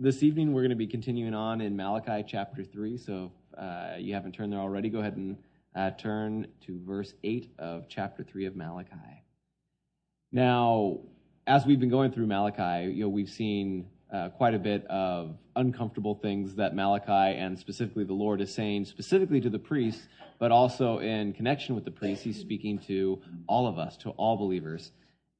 this evening we're going to be continuing on in Malachi chapter 3. So if uh, you haven't turned there already, go ahead and uh, turn to verse 8 of chapter 3 of Malachi. Now, as we've been going through Malachi, you know, we've seen uh, quite a bit of uncomfortable things that Malachi and specifically the Lord is saying, specifically to the priests, but also in connection with the priests. He's speaking to all of us, to all believers.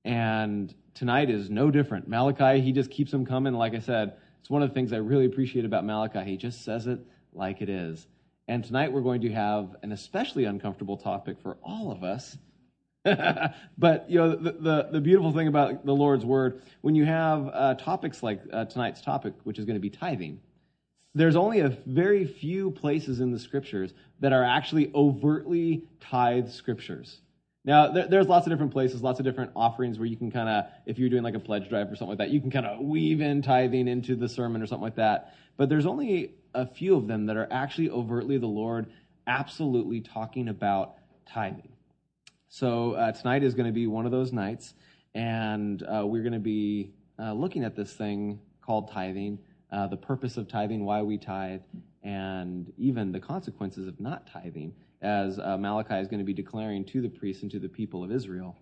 And tonight is no different. Malachi, he just keeps them coming. Like I said, it's one of the things I really appreciate about Malachi. He just says it like it is. And tonight we're going to have an especially uncomfortable topic for all of us but you know the, the, the beautiful thing about the Lord's word when you have uh, topics like uh, tonight's topic, which is going to be tithing. There's only a very few places in the scriptures that are actually overtly tithe scriptures. Now, there, there's lots of different places, lots of different offerings where you can kind of, if you're doing like a pledge drive or something like that, you can kind of weave in tithing into the sermon or something like that. But there's only a few of them that are actually overtly the Lord absolutely talking about tithing. So uh, tonight is going to be one of those nights, and uh, we're going to be uh, looking at this thing called tithing, uh, the purpose of tithing, why we tithe, and even the consequences of not tithing, as uh, Malachi is going to be declaring to the priests and to the people of Israel.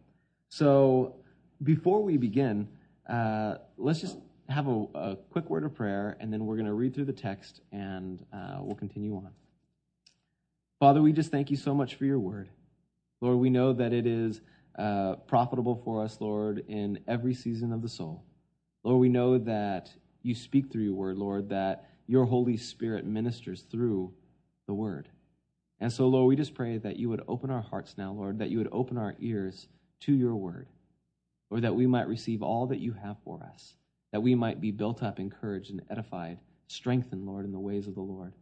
So before we begin, uh, let's just have a, a, quick word of prayer, and then we're going to read through the text, and we'll continue on. Father, we just thank you so much for your word. Lord, we know that it is uh, profitable for us, Lord, in every season of the soul. Lord, we know that you speak through your word, Lord, that your Holy Spirit ministers through the word. And so, Lord, we just pray that you would open our hearts now, Lord, that you would open our ears to your word, Lord, that we might receive all that you have for us, that we might be built up, encouraged, and edified, strengthened, Lord, in the ways of the Lord.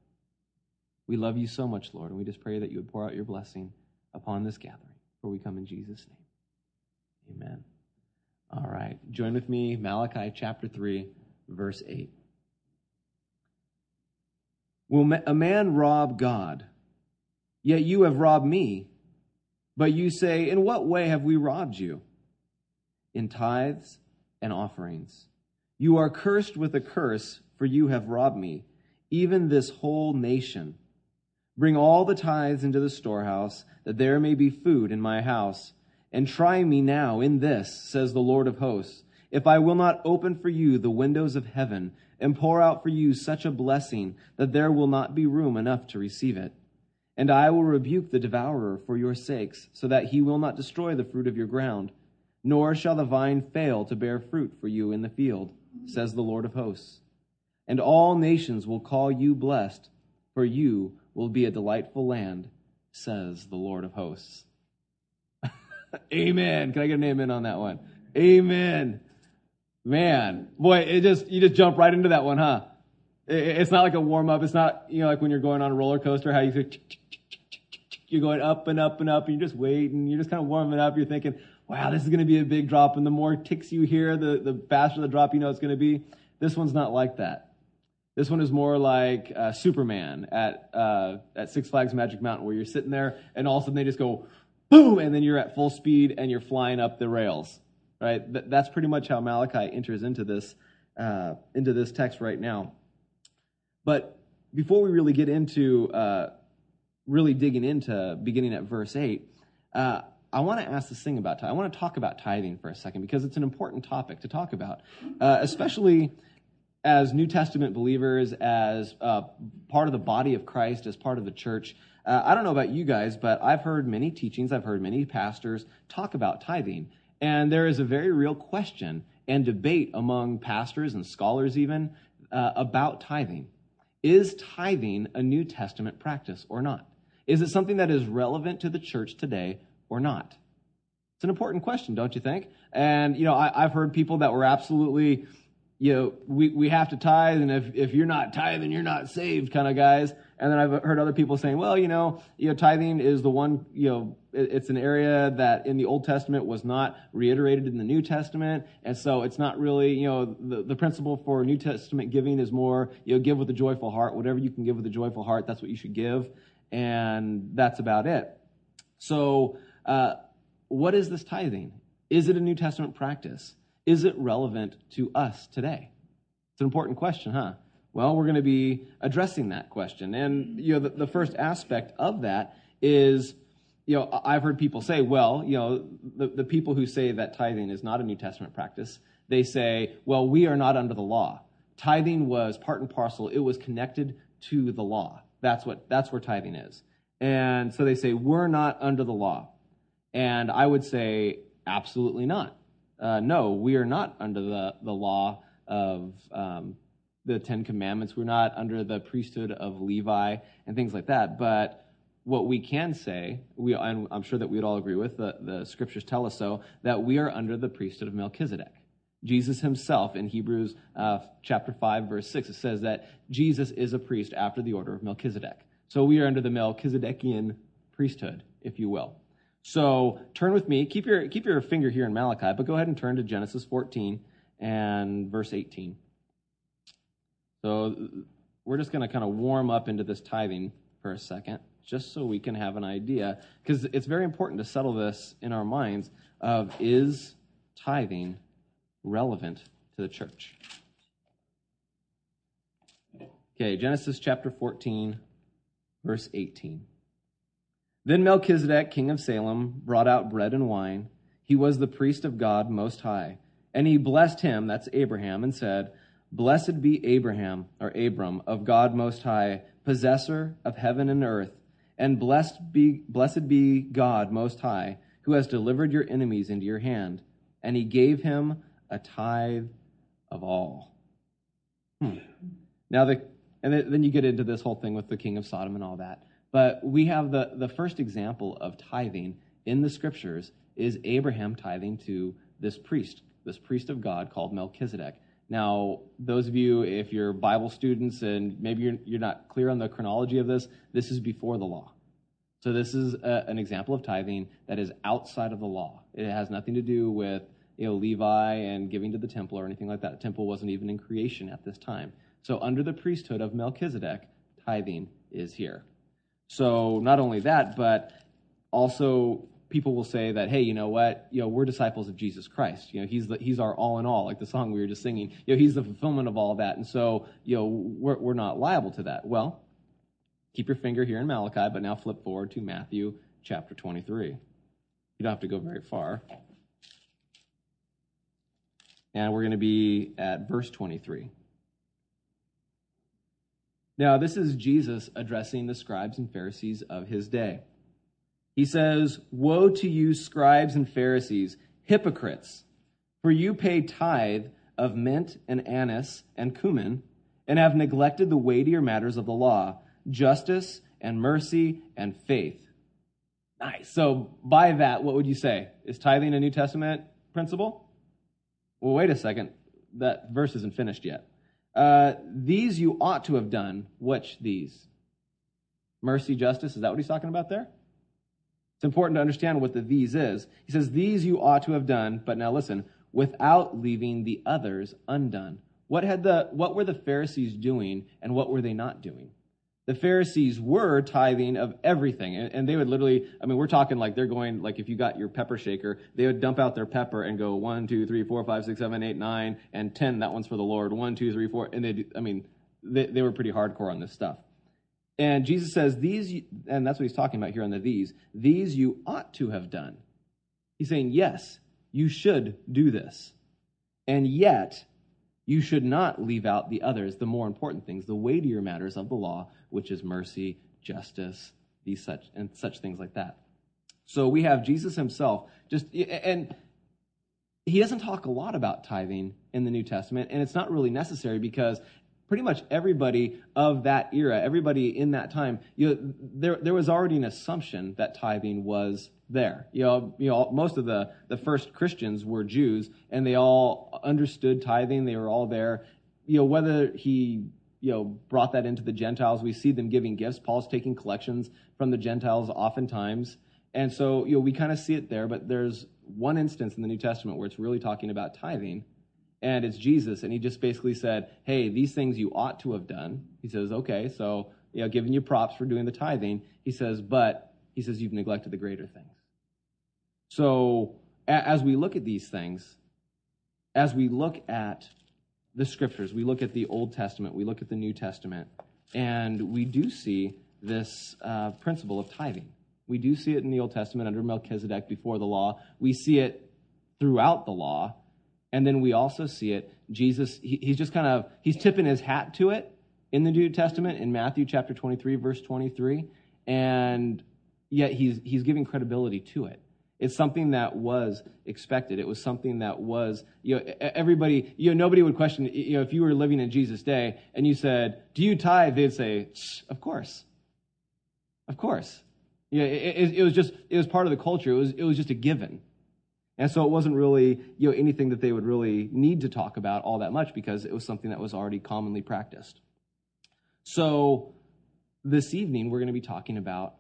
We love you so much, Lord, and we just pray that you would pour out your blessing upon this gathering. For we come in Jesus' name. Amen. All right. Join with me, Malachi chapter 3, verse 8. Will a man rob God? Yet you have robbed me. But you say, In what way have we robbed you? In tithes and offerings. You are cursed with a curse, for you have robbed me, even this whole nation. Bring all the tithes into the storehouse, that there may be food in my house. And try me now in this, says the Lord of hosts, if I will not open for you the windows of heaven and pour out for you such a blessing that there will not be room enough to receive it. And I will rebuke the devourer for your sakes, so that he will not destroy the fruit of your ground, nor shall the vine fail to bear fruit for you in the field, says the Lord of hosts. And all nations will call you blessed, for you will be a delightful land, says the Lord of hosts. amen. Can I get an amen on that one? Amen. Man, boy, it just, you just jump right into that one, huh? It's not like a warm up. It's not, you know, like when you're going on a roller coaster, how you you're going up and up and up and you're just waiting. You're just kind of warming up. You're thinking, wow, this is going to be a big drop. And the more ticks you hear, the, the faster the drop you know it's going to be. This one's not like that. This one is more like uh, Superman at uh, at Six Flags Magic Mountain, where you're sitting there and all of a sudden they just go boom, and then you're at full speed and you're flying up the rails. Right? Th- that's pretty much how Malachi enters into this uh, into this text right now. But before we really get into uh, really digging into beginning at verse eight, uh, I want to ask this thing about tithing. I want to talk about tithing for a second because it's an important topic to talk about, uh, especially as New Testament believers, as uh, part of the body of Christ, as part of the church, uh, I don't know about you guys, but I've heard many teachings, I've heard many pastors talk about tithing. And there is a very real question and debate among pastors and scholars, even, uh, about tithing. Is tithing a New Testament practice or not? Is it something that is relevant to the church today or not? It's an important question, don't you think? And, you know, I, have heard people that were absolutely you know, we, we have to tithe, and if, if you're not tithing, you're not saved kind of guys. And then I've heard other people saying, well, you know, you know, tithing is the one, you know, it's an area that in the Old Testament was not reiterated in the New Testament. And so it's not really, you know, the, the principle for New Testament giving is more, you know, give with a joyful heart. Whatever you can give with a joyful heart, that's what you should give. And that's about it. So, uh, what is this tithing? Is it a New Testament practice? is it relevant to us today? It's an important question, huh? Well, we're going to be addressing that question. And, you know, the, the first aspect of that is, you know, I've heard people say, well, you know, the, the people who say that tithing is not a New Testament practice, they say, well, we are not under the law. Tithing was part and parcel, it was connected to the law. That's what that's where tithing is. And so they say, we're not under the law. And I would say, absolutely not. Uh, no, we are not under the, the law of um, the Ten Commandments. We're not under the priesthood of Levi and things like that. But what we can say, we, and I'm sure that we'd all agree with, the, the scriptures tell us so, that we are under the priesthood of Melchizedek. Jesus himself in Hebrews uh, chapter 5, verse 6, it says that Jesus is a priest after the order of Melchizedek. So we are under the Melchizedekian priesthood, if you will. So turn with me, keep your, keep your finger here in Malachi, but go ahead and turn to Genesis 14 and verse 18. So we're just going to kind of warm up into this tithing for a second, just so we can have an idea, because it's very important to settle this in our minds of is tithing relevant to the church? Okay, Genesis chapter 14, verse 18. Then Melchizedek, king of Salem, brought out bread and wine. He was the priest of God Most High. And he blessed him, that's Abraham, and said, Blessed be Abraham, or Abram, of God Most High, possessor of heaven and earth. And blessed be, blessed be God Most High, who has delivered your enemies into your hand. And he gave him a tithe of all. Hmm. Now, the, and then you get into this whole thing with the king of Sodom and all that. But we have the, the first example of tithing in the scriptures is Abraham tithing to this priest, this priest of God called Melchizedek. Now, those of you, if you're Bible students and maybe you're, you're not clear on the chronology of this, this is before the law. So, this is a, an example of tithing that is outside of the law. It has nothing to do with you know, Levi and giving to the temple or anything like that. The temple wasn't even in creation at this time. So, under the priesthood of Melchizedek, tithing is here. So, not only that, but also people will say that, hey, you know what? You know, we're disciples of Jesus Christ. You know, he's the, he's our all in all, like the song we were just singing. You know, he's the fulfillment of all that, and so you know, we're we're not liable to that. Well, keep your finger here in Malachi, but now flip forward to Matthew chapter 23. You don't have to go very far. And we're going to be at verse 23. Now, this is Jesus addressing the scribes and Pharisees of his day. He says, Woe to you, scribes and Pharisees, hypocrites, for you pay tithe of mint and anise and cumin, and have neglected the weightier matters of the law, justice and mercy and faith. Nice. So, by that, what would you say? Is tithing a New Testament principle? Well, wait a second. That verse isn't finished yet. Uh, these you ought to have done. Which these? Mercy, justice. Is that what he's talking about there? It's important to understand what the these is. He says, These you ought to have done, but now listen, without leaving the others undone. What, had the, what were the Pharisees doing and what were they not doing? the Pharisees were tithing of everything. And, and, they would literally, I mean, we're talking like they're going, like if you got your pepper shaker, they would dump out their pepper and go one, two, three, four, five, six, seven, eight, nine, and 10. That one's for the Lord. One, two, three, four. And they, I mean, they, they were pretty hardcore on this stuff. And Jesus says, these, and that's what he's talking about here on the these, these you ought to have done. He's saying, yes, you should do this. And yet, you should not leave out the others, the more important things, the weightier matters of the law, which is mercy, justice, these such and such things like that. So we have Jesus himself just and he doesn't talk a lot about tithing in the New Testament, and it's not really necessary because pretty much everybody of that era, everybody in that time, you know, there there was already an assumption that tithing was there. You know, you know, most of the, the first Christians were Jews, and they all understood tithing. They were all there. You know, whether he you know brought that into the Gentiles, we see them giving gifts. Paul's taking collections from the Gentiles oftentimes, and so you know we kind of see it there. But there's one instance in the New Testament where it's really talking about tithing, and it's Jesus, and he just basically said, "Hey, these things you ought to have done." He says, "Okay, so." You know, giving you props for doing the tithing. He says, but he says you've neglected the greater things. So as we look at these things, as we look at the scriptures, we look at the Old Testament, we look at the New Testament, and we do see this uh, principle of tithing. We do see it in the Old Testament under Melchizedek before the law. We see it throughout the law. And then we also see it, Jesus, he, he's just kind of, he's tipping his hat to it in the New Testament in Matthew chapter 23, verse 23. And yet he's, he's giving credibility to it. It's something that was expected. It was something that was, you know, everybody, you know, nobody would question, you know, if you were living in Jesus' day and you said, Do you tithe? They'd say, Of course. Of course. Yeah, it, it, it, was just, it was part of the culture. It was, it was just a given. And so it wasn't really, you know, anything that they would really need to talk about all that much because it was something that was already commonly practiced. So this evening, we're going to be talking about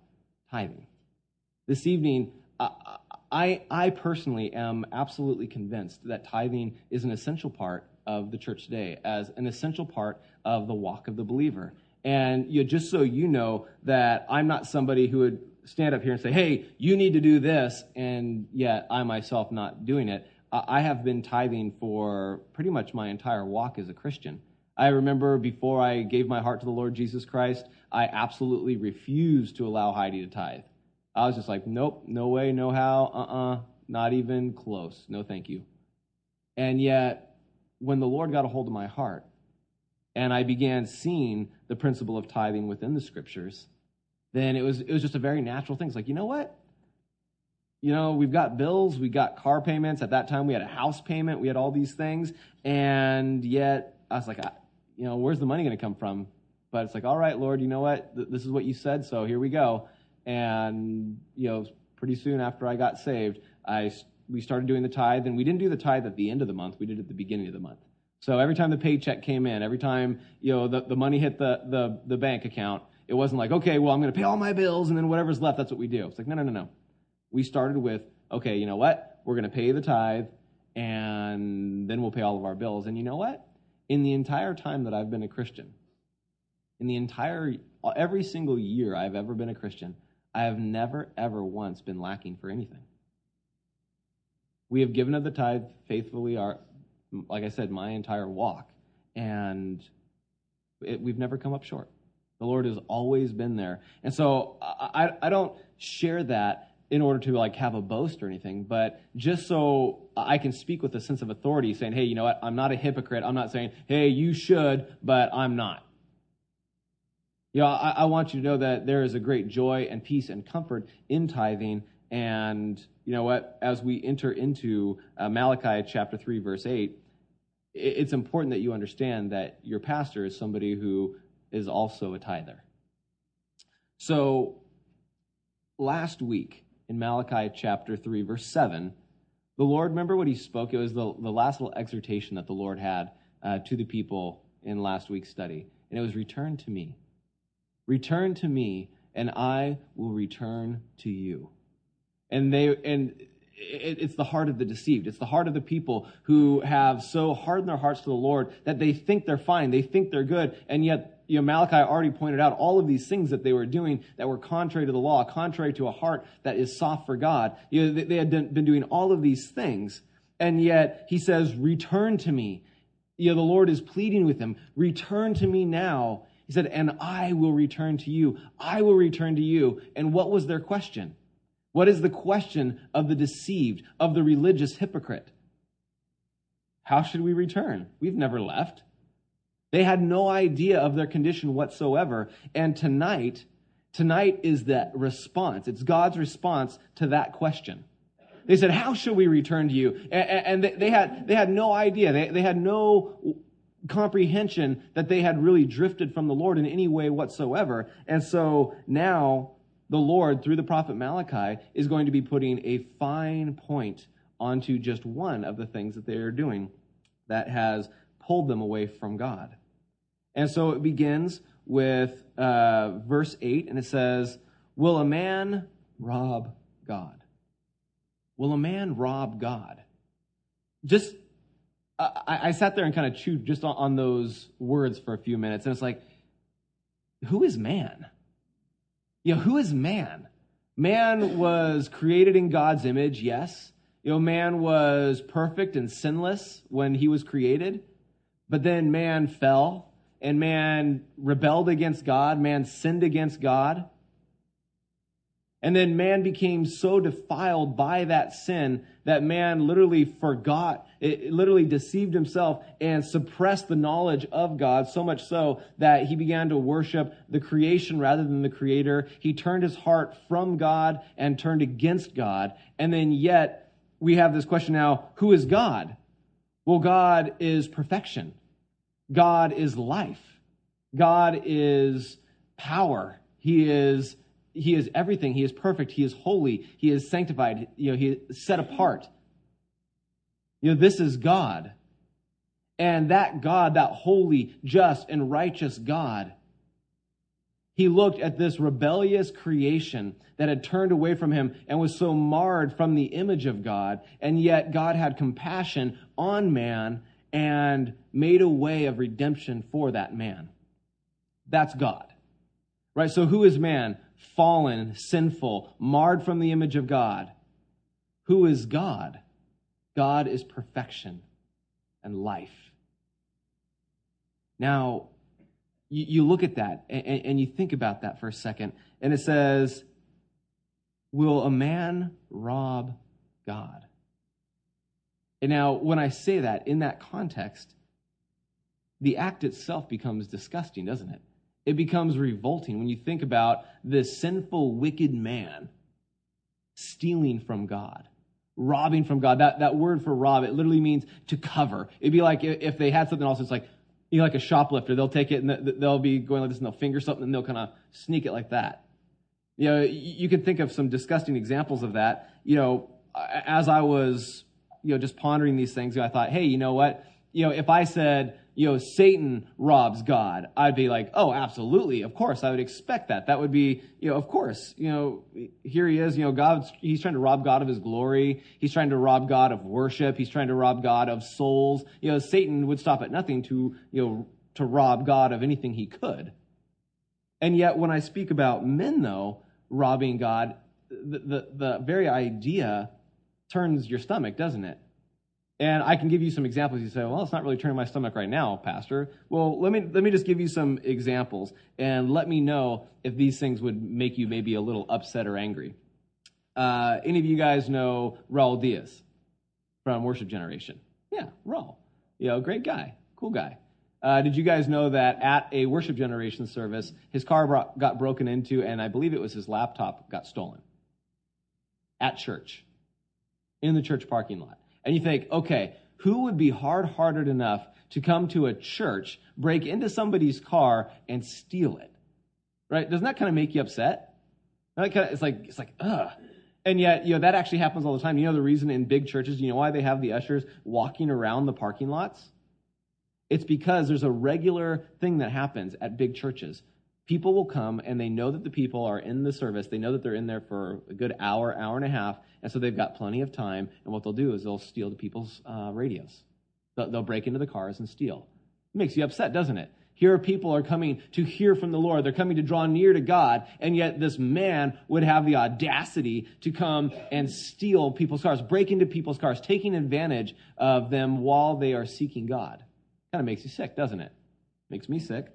tithing. This evening, I, I personally am absolutely convinced that tithing is an essential part of the church today, as an essential part of the walk of the believer. And you know, just so you know that I'm not somebody who would stand up here and say, hey, you need to do this, and yet I myself not doing it. I have been tithing for pretty much my entire walk as a Christian. I remember before I gave my heart to the Lord Jesus Christ, I absolutely refused to allow Heidi to tithe. I was just like, nope, no way, no how, uh uh-uh, uh, not even close. No, thank you. And yet, when the Lord got a hold of my heart and I began seeing the principle of tithing within the scriptures, then it was, it was just a very natural thing. It's like, you know what? You know, we've got bills, we got car payments. At that time, we had a house payment, we had all these things. And yet, I was like, I, you know, where's the money going to come from? But it's like, all right, Lord, you know what? This is what you said, so here we go. And, you know, pretty soon after I got saved, I, we started doing the tithe, and we didn't do the tithe at the end of the month, we did it at the beginning of the month. So every time the paycheck came in, every time, you know, the, the money hit the, the, the bank account, it wasn't like, okay, well, I'm going to pay all my bills, and then whatever's left, that's what we do. It's like, no, no, no, no. We started with, okay, you know what? We're going to pay the tithe, and then we'll pay all of our bills. And you know what? In the entire time that I've been a Christian, in the entire, every single year I've ever been a Christian, I have never, ever once been lacking for anything. We have given of the tithe faithfully, our, like I said, my entire walk, and it, we've never come up short. The Lord has always been there. And so I, I don't share that in order to like have a boast or anything, but just so I can speak with a sense of authority saying, hey, you know what? I'm not a hypocrite. I'm not saying, hey, you should, but I'm not. You know, I, I want you to know that there is a great joy and peace and comfort in tithing. And you know what? As we enter into uh, Malachi chapter 3, verse 8, it's important that you understand that your pastor is somebody who is also a tither. So, last week in Malachi chapter 3, verse 7, the Lord, remember what he spoke? It was the, the last little exhortation that the Lord had uh, to the people in last week's study. And it was return to me. Return to me, and I will return to you. And they and it's the heart of the deceived. It's the heart of the people who have so hardened their hearts to the Lord that they think they're fine, they think they're good, and yet you know, Malachi already pointed out all of these things that they were doing that were contrary to the law, contrary to a heart that is soft for God. You know, they had been doing all of these things, and yet he says, "Return to me." You know, the Lord is pleading with them, "Return to me now." He said, and I will return to you. I will return to you. And what was their question? What is the question of the deceived, of the religious hypocrite? How should we return? We've never left. They had no idea of their condition whatsoever. And tonight, tonight is the response. It's God's response to that question. They said, How shall we return to you? And, they, had, they had no idea. They, they had no comprehension that they had really drifted from the Lord in any way whatsoever. And so now the Lord, through the prophet Malachi, is going to be putting a fine point onto just one of the things that they are doing that has pulled them away from God. And so it begins with uh, verse 8, and it says, Will a man rob God? Will a man rob God? Just I, I sat there and kind of chewed just on, on those words for a few minutes, and it's like, who is man? You know, who is man? Man was created in God's image, yes. You know, man was perfect and sinless when he was created. But then man fell and man rebelled against God, man sinned against God. And then man became so defiled by that sin that man literally forgot, it literally deceived himself and suppressed the knowledge of God so much so that he began to worship the creation rather than the creator. He turned his heart from God and turned against God. And then yet we have this question now, who is God? Well, God is perfection. God is life. God is power. He is he is everything. He is perfect. He is holy. He is sanctified. You know, he is set apart. You know, this is God. And that God, that holy, just, and righteous God, he looked at this rebellious creation that had turned away from him and was so marred from the image of God. And yet God had compassion on man and made a way of redemption for that man. That's God. Right? So who is man? fallen, sinful, marred from the image of God. Who is God? God is perfection and life. Now, you, you look at that and, and you think about that for a second, and it says, Will a man rob God? And now, when I say that in that context, the act itself becomes disgusting, doesn't it? it becomes revolting when you think about this sinful, wicked man stealing from God, robbing from God. That, that word for rob, it literally means to cover. It'd be like if they had something else, it's like, you know, like a shoplifter. They'll take it and they'll be going like this and they'll finger something and they'll kind of sneak it like that. You know, you can think of some disgusting examples of that. You know, as I was, you know, just pondering these things, I thought, hey, you know what? You know, if I said, you know, Satan robs God, I'd be like, oh, absolutely. Of course. I would expect that. That would be, you know, of course, you know, here he is, you know, God's, he's trying to rob God of his glory. He's trying to rob God of worship. He's trying to rob God of souls. You know, Satan would stop at nothing to, you know, to rob God of anything he could. And yet when I speak about men, though, robbing God, the, the, the very idea turns your stomach, doesn't it? And I can give you some examples. You say, well, it's not really turning my stomach right now, Pastor. Well, let me, let me just give you some examples and let me know if these things would make you maybe a little upset or angry. Uh, any of you guys know Raul Diaz from Worship Generation? Yeah, Raul. You know, great guy, cool guy. Uh, did you guys know that at a Worship Generation service, his car got broken into, and I believe it was his laptop got stolen at church, in the church parking lot? And you think, okay, who would be hard hearted enough to come to a church, break into somebody's car, and steal it? Right? Doesn't that kind of make you upset? it's like, it's like, ugh. And yet, you know, that actually happens all the time. You know the reason in big churches, you know why they have the ushers walking around the parking lots? It's because there's a regular thing that happens at big churches people will come and they know that the people are in the service. They know that they're in there for a good hour, hour and a half, and so they've got plenty of time. And what they'll do is they'll steal the people's uh, radios. They'll, they'll break into the cars and steal. It makes you upset, doesn't it? Here, people are coming to hear from the Lord. They're coming to draw near to God, and yet this man would have the audacity to come and steal people's cars, break into people's cars, taking advantage of them while they are seeking God. Kind of makes you sick, doesn't it? Makes me sick.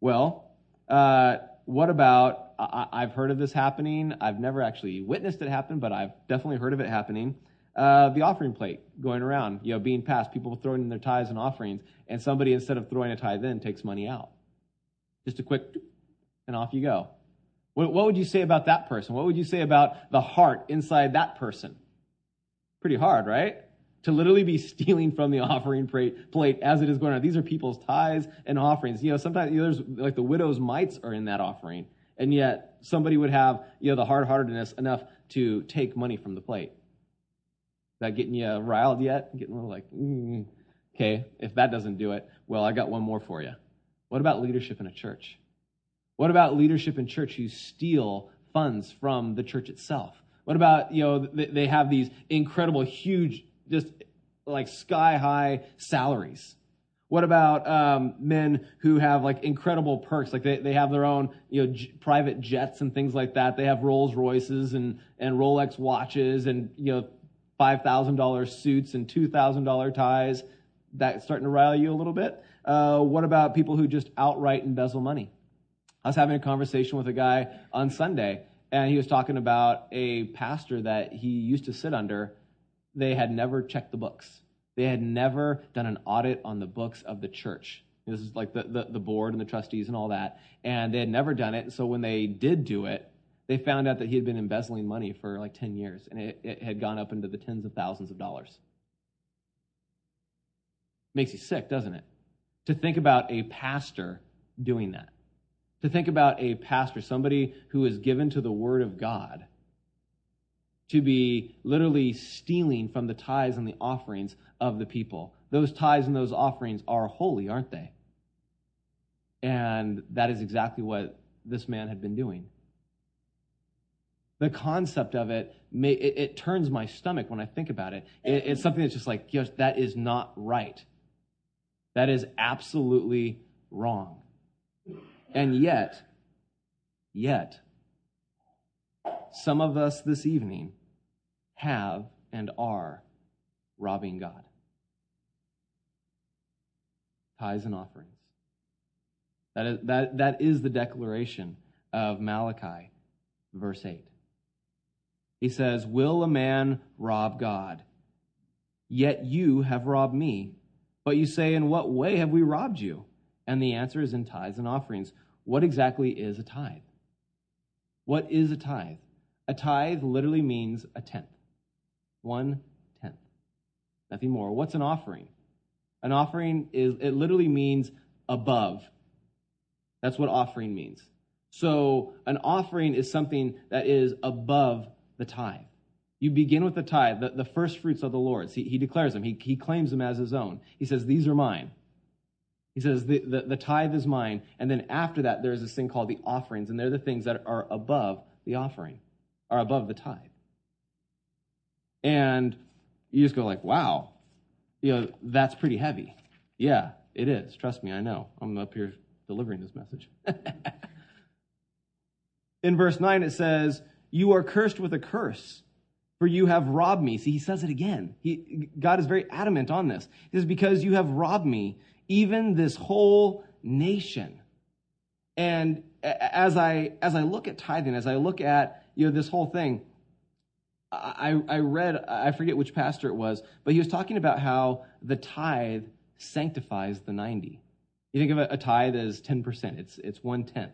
Well, uh, what about, I, have heard of this happening. I've never actually witnessed it happen, but I've definitely heard of it happening. Uh, the offering plate going around, you know, being passed, people throwing in their tithes and offerings, and somebody, instead of throwing a tithe in, takes money out. Just a quick, and off you go. What, what would you say about that person? What would you say about the heart inside that person? Pretty hard, right? To literally be stealing from the offering plate as it is going on. These are people's tithes and offerings. You know, sometimes you know, there's like the widow's mites are in that offering, and yet somebody would have you know the hard-heartedness enough to take money from the plate. Is that getting you riled yet? Getting a little like, mm. okay, if that doesn't do it, well, I got one more for you. What about leadership in a church? What about leadership in church who steal funds from the church itself? What about, you know, they have these incredible, huge just like sky high salaries? What about um, men who have like incredible perks? Like they, they have their own you know j- private jets and things like that. They have Rolls Royces and and Rolex watches and you know five thousand dollar suits and two thousand dollar ties. That's starting to rile you a little bit. Uh, what about people who just outright embezzle money? I was having a conversation with a guy on Sunday, and he was talking about a pastor that he used to sit under. They had never checked the books. They had never done an audit on the books of the church. This is like the, the, the board and the trustees and all that. And they had never done it. So when they did do it, they found out that he had been embezzling money for like 10 years, and it, it had gone up into the tens of thousands of dollars. Makes you sick, doesn't it? To think about a pastor doing that. To think about a pastor, somebody who is given to the Word of God, to be literally stealing from the tithes and the offerings of the people. Those tithes and those offerings are holy, aren't they? And that is exactly what this man had been doing. The concept of it, may, it, it, turns my stomach when I think about it. it it's mm-hmm. something that's just like, yes, that is not right. That is absolutely wrong. And yet, yet, some of us this evening have and are robbing God. Tithes and offerings. That is, that, that is the declaration of Malachi, verse 8. He says, Will a man rob God? Yet you have robbed me. But you say, In what way have we robbed you? And the answer is in tithes and offerings. What exactly is a tithe? What is a tithe? A tithe literally means a tenth. One tenth. Nothing more. What's an offering? An offering is, it literally means above. That's what offering means. So an offering is something that is above the tithe. You begin with the tithe, the, the first fruits of the Lord's. He, he declares them, he, he claims them as his own. He says, These are mine. He says, the, the, the tithe is mine. And then after that, there's this thing called the offerings, and they're the things that are above the offering, are above the tithe. And you just go like, wow, you know, that's pretty heavy. Yeah, it is. Trust me, I know. I'm up here delivering this message. In verse 9, it says, You are cursed with a curse, for you have robbed me. See, he says it again. He, God is very adamant on this. He says, Because you have robbed me, even this whole nation. And as I as I look at tithing, as I look at you know this whole thing, I, I read, I forget which pastor it was, but he was talking about how the tithe sanctifies the 90. You think of a, a tithe as 10%, it's, it's one tenth.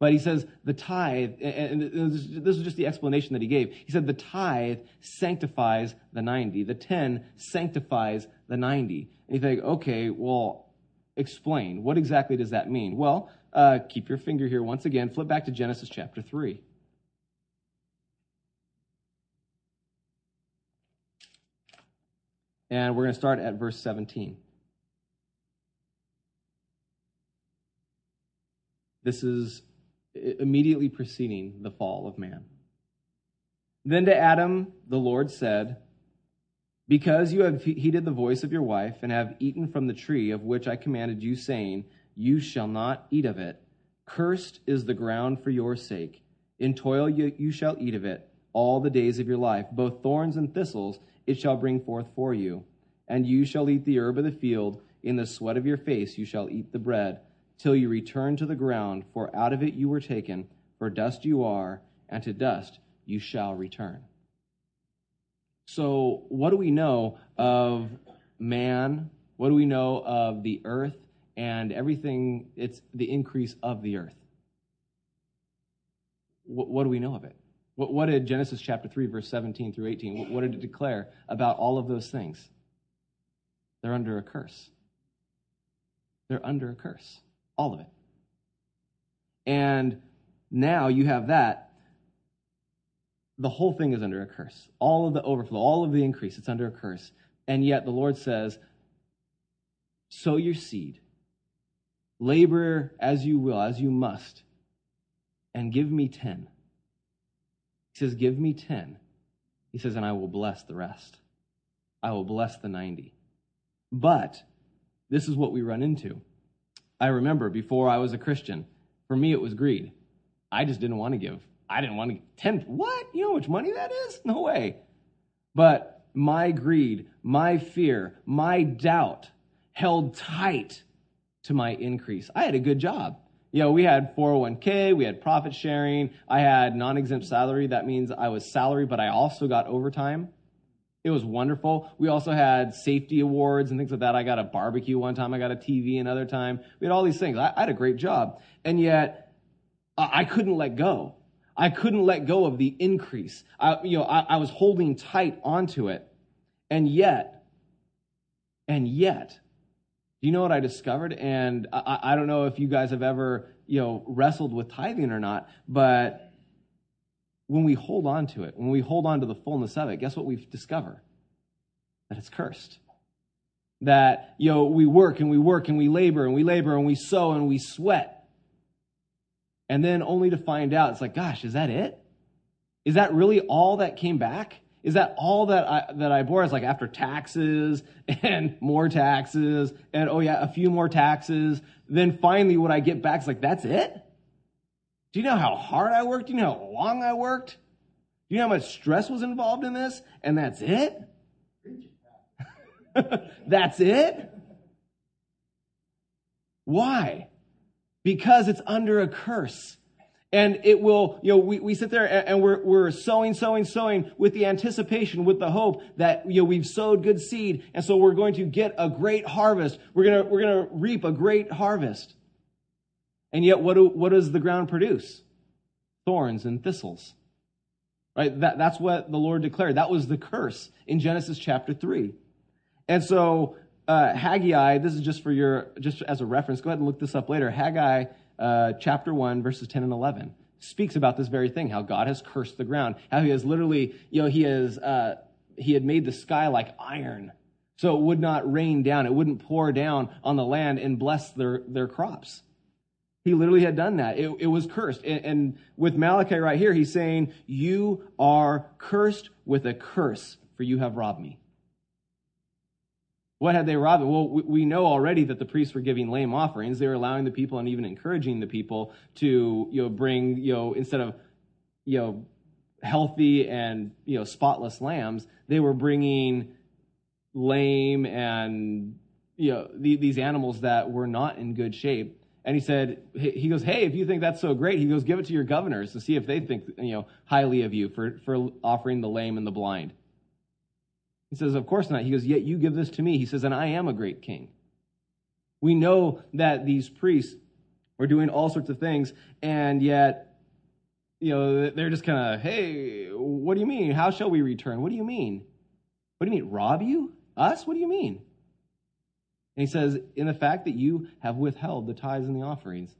But he says the tithe, and this is just the explanation that he gave. He said the tithe sanctifies the 90. The 10 sanctifies the 90. And you think, okay, well, explain. What exactly does that mean? Well, uh, keep your finger here once again. Flip back to Genesis chapter 3. And we're going to start at verse 17. This is immediately preceding the fall of man. Then to Adam the Lord said, Because you have heeded the voice of your wife and have eaten from the tree of which I commanded you, saying, You shall not eat of it, cursed is the ground for your sake. In toil you, you shall eat of it all the days of your life. Both thorns and thistles it shall bring forth for you. And you shall eat the herb of the field. In the sweat of your face you shall eat the bread, till you return to the ground, for out of it you were taken, for dust you are, and to dust you shall return. So, what do we know of man? What do we know of the earth and everything? It's the increase of the earth. What, what do we know of it? What, did Genesis chapter 3, verse 17 through 18, what did it declare about all of those things? They're under a curse. They're under a curse. All of it. And now you have that. The whole thing is under a curse. All of the overflow, all of the increase, it's under a curse. And yet the Lord says, sow your seed, labor as you will, as you must, and give me 10. He says, Give me 10. He says, and I will bless the rest. I will bless the 90. But this is what we run into. I remember before I was a Christian, for me it was greed. I just didn't want to give. I didn't want to ten. What? You know how much money that is? No way. But my greed, my fear, my doubt held tight to my increase. I had a good job. You know, we had 401k, we had profit sharing, I had non exempt salary. That means I was salary, but I also got overtime. It was wonderful. We also had safety awards and things like that. I got a barbecue one time, I got a TV another time. We had all these things. I, I had a great job. And yet, I couldn't let go. I couldn't let go of the increase. I, you know, I, I was holding tight onto it. And yet, and yet, you know what I discovered? And I, I, don't know if you guys have ever, you know, wrestled with tithing or not, but when we hold on to it, when we hold on to the fullness of it, guess what we discover? That it's cursed. That, you know, we work and we work and we labor and we labor and we sow and we sweat. And then only to find out, it's like, gosh, is that it? Is that really all that came back? Is that all that I, that I bore? Is like after taxes and more taxes and oh yeah, a few more taxes. Then finally what I get back is like, that's it? Do you know how hard I worked? Do you know how long I worked? Do you know how much stress was involved in this? And that's it? that's it? Why? Because it's under a curse. And it will, you know, we, we sit there and, and we're, we're sowing, sowing, sowing with the anticipation, with the hope that, you know, we've sowed good seed. And so we're going to get a great harvest. We're going to, we're going to reap a great harvest. And yet, what, do, what does the ground produce? Thorns and thistles. Right? That, that's what the Lord declared. That was the curse in Genesis chapter 3. And so, uh, Haggai, this is just for your, just as a reference, go ahead and look this up later. Haggai uh, chapter 1, verses 10 and 11 speaks about this very thing, how God has cursed the ground, how he has literally, you know, he has, uh, he had made the sky like iron. So it would not rain down. It wouldn't pour down on the land and bless their, their crops. He literally had done that. It, it was cursed. And, and with Malachi right here, he's saying, You are cursed with a curse, for you have robbed me. What had they robbed? Well, we know already that the priests were giving lame offerings. They were allowing the people and even encouraging the people to, you know, bring, you know, instead of, you know, healthy and, you know, spotless lambs, they were bringing lame and, you know, these animals that were not in good shape. And he said, he goes, hey, if you think that's so great, he goes, give it to your governors to see if they think, you know, highly of you for, for offering the lame and the blind. He says, Of course not. He goes, Yet you give this to me. He says, And I am a great king. We know that these priests were doing all sorts of things, and yet, you know, they're just kind of, Hey, what do you mean? How shall we return? What do you mean? What do you mean? Rob you? Us? What do you mean? And he says, In the fact that you have withheld the tithes and the offerings,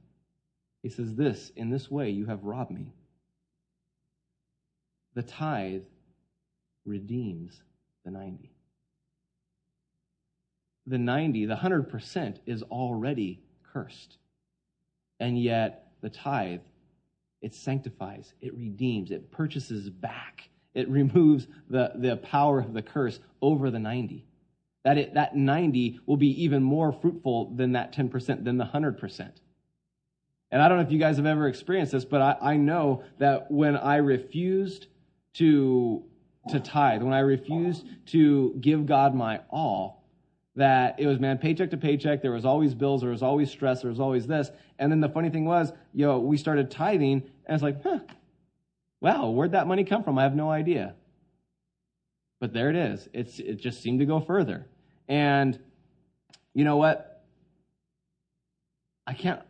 he says, This, in this way, you have robbed me. The tithe redeems the 90. The 90, the 100% is already cursed. And yet, the tithe, it sanctifies, it redeems, it purchases back, it removes the, the power of the curse over the 90. That, it, that 90 will be even more fruitful than that 10%, than the 100%. And I don't know if you guys have ever experienced this, but I, I know that when I refused to to tithe, when I refused to give God my all, that it was, man, paycheck to paycheck. There was always bills. There was always stress. There was always this. And then the funny thing was, you know, we started tithing, and it's like, huh, wow, where'd that money come from? I have no idea. But there it is. It's, it just seemed to go further. And you know what? I can't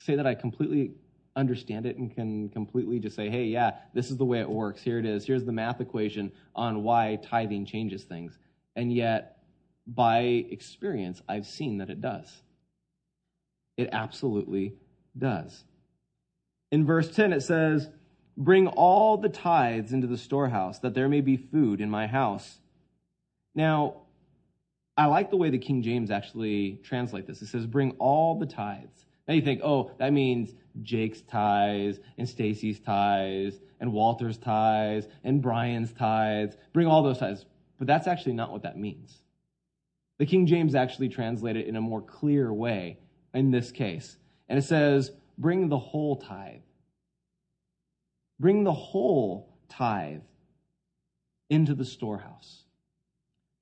say that I completely understand it and can completely just say, hey, yeah, this is the way it works. Here it is. Here's the math equation on why tithing changes things. And yet, by experience, I've seen that it does. It absolutely does. In verse 10, it says, Bring all the tithes into the storehouse, that there may be food in my house. Now, I like the way the King James actually translate this. It says, Bring all the tithes. Now you think, oh, that means Jake's tithes and Stacy's tithes and Walter's tithes and Brian's tithes. Bring all those tithes. But that's actually not what that means. The King James actually translated it in a more clear way in this case. And it says, bring the whole tithe. Bring the whole tithe into the storehouse.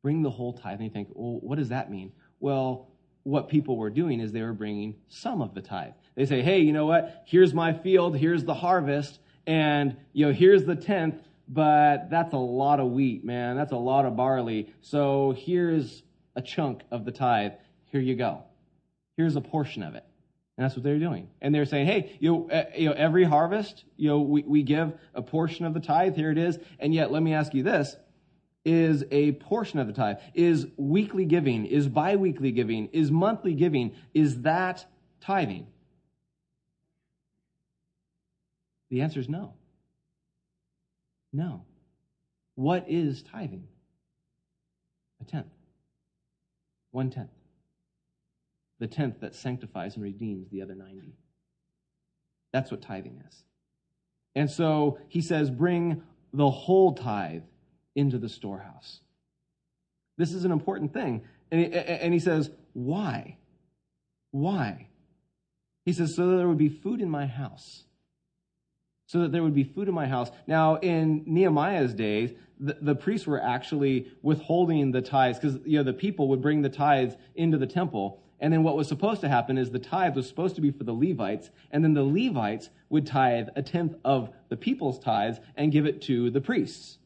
Bring the whole tithe. And you think, well, what does that mean? Well, what people were doing is they were bringing some of the tithe. They say, hey, you know what? Here's my field, here's the harvest, and you know, here's the tenth, but that's a lot of wheat, man. That's a lot of barley. So here's a chunk of the tithe. Here you go. Here's a portion of it. And that's what they're doing. And they're saying, hey, you know, uh, you know every harvest, you know, we, we give a portion of the tithe. Here it is. And yet, let me ask you this is a portion of the tithe, is weekly giving, is biweekly giving, is monthly giving, is that tithing? The answer is no. No. What is tithing? A tenth. One tenth. The tenth that sanctifies and redeems the other 90. That's what tithing is. And so he says, bring the whole tithe into the storehouse. This is an important thing. And he, says, Why? Why? He says, So that there would be food in my house. So that there would be food in my house. Now, in Nehemiah's days, the, the priests were actually withholding the tithes because you know the people would bring the tithes into the temple. And then what was supposed to happen is the tithe was supposed to be for the Levites, and then the Levites would tithe a tenth of the people's tithes and give it to the priests.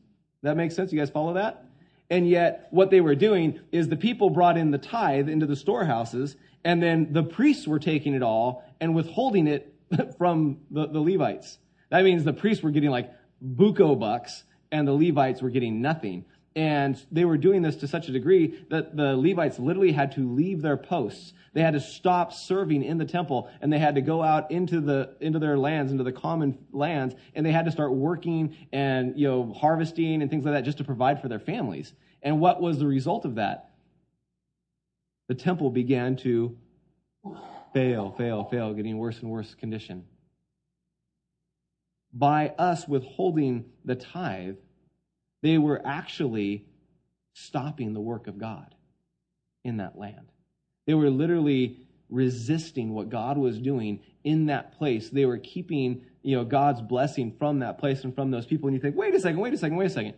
That makes sense? You guys follow that? And yet, what they were doing is the people brought in the tithe into the storehouses, and then the priests were taking it all and withholding it from the, the Levites. That means the priests were getting like buco bucks, and the Levites were getting nothing. And they were doing this to such a degree that the Levites literally had to leave their posts. They had to stop serving in the temple and they had to go out into the, into their lands, into the common lands, and they had to start working and, you know, harvesting and things like that just to provide for their families. And what was the result of that? The temple began to fail, fail, fail, getting worse and worse condition. By us withholding the tithe, they were actually stopping the work of God in that land. They were literally resisting what God was doing in that place. They were keeping, you know, God's blessing from that place and from those people. And you think, wait a second, wait a second, wait a second.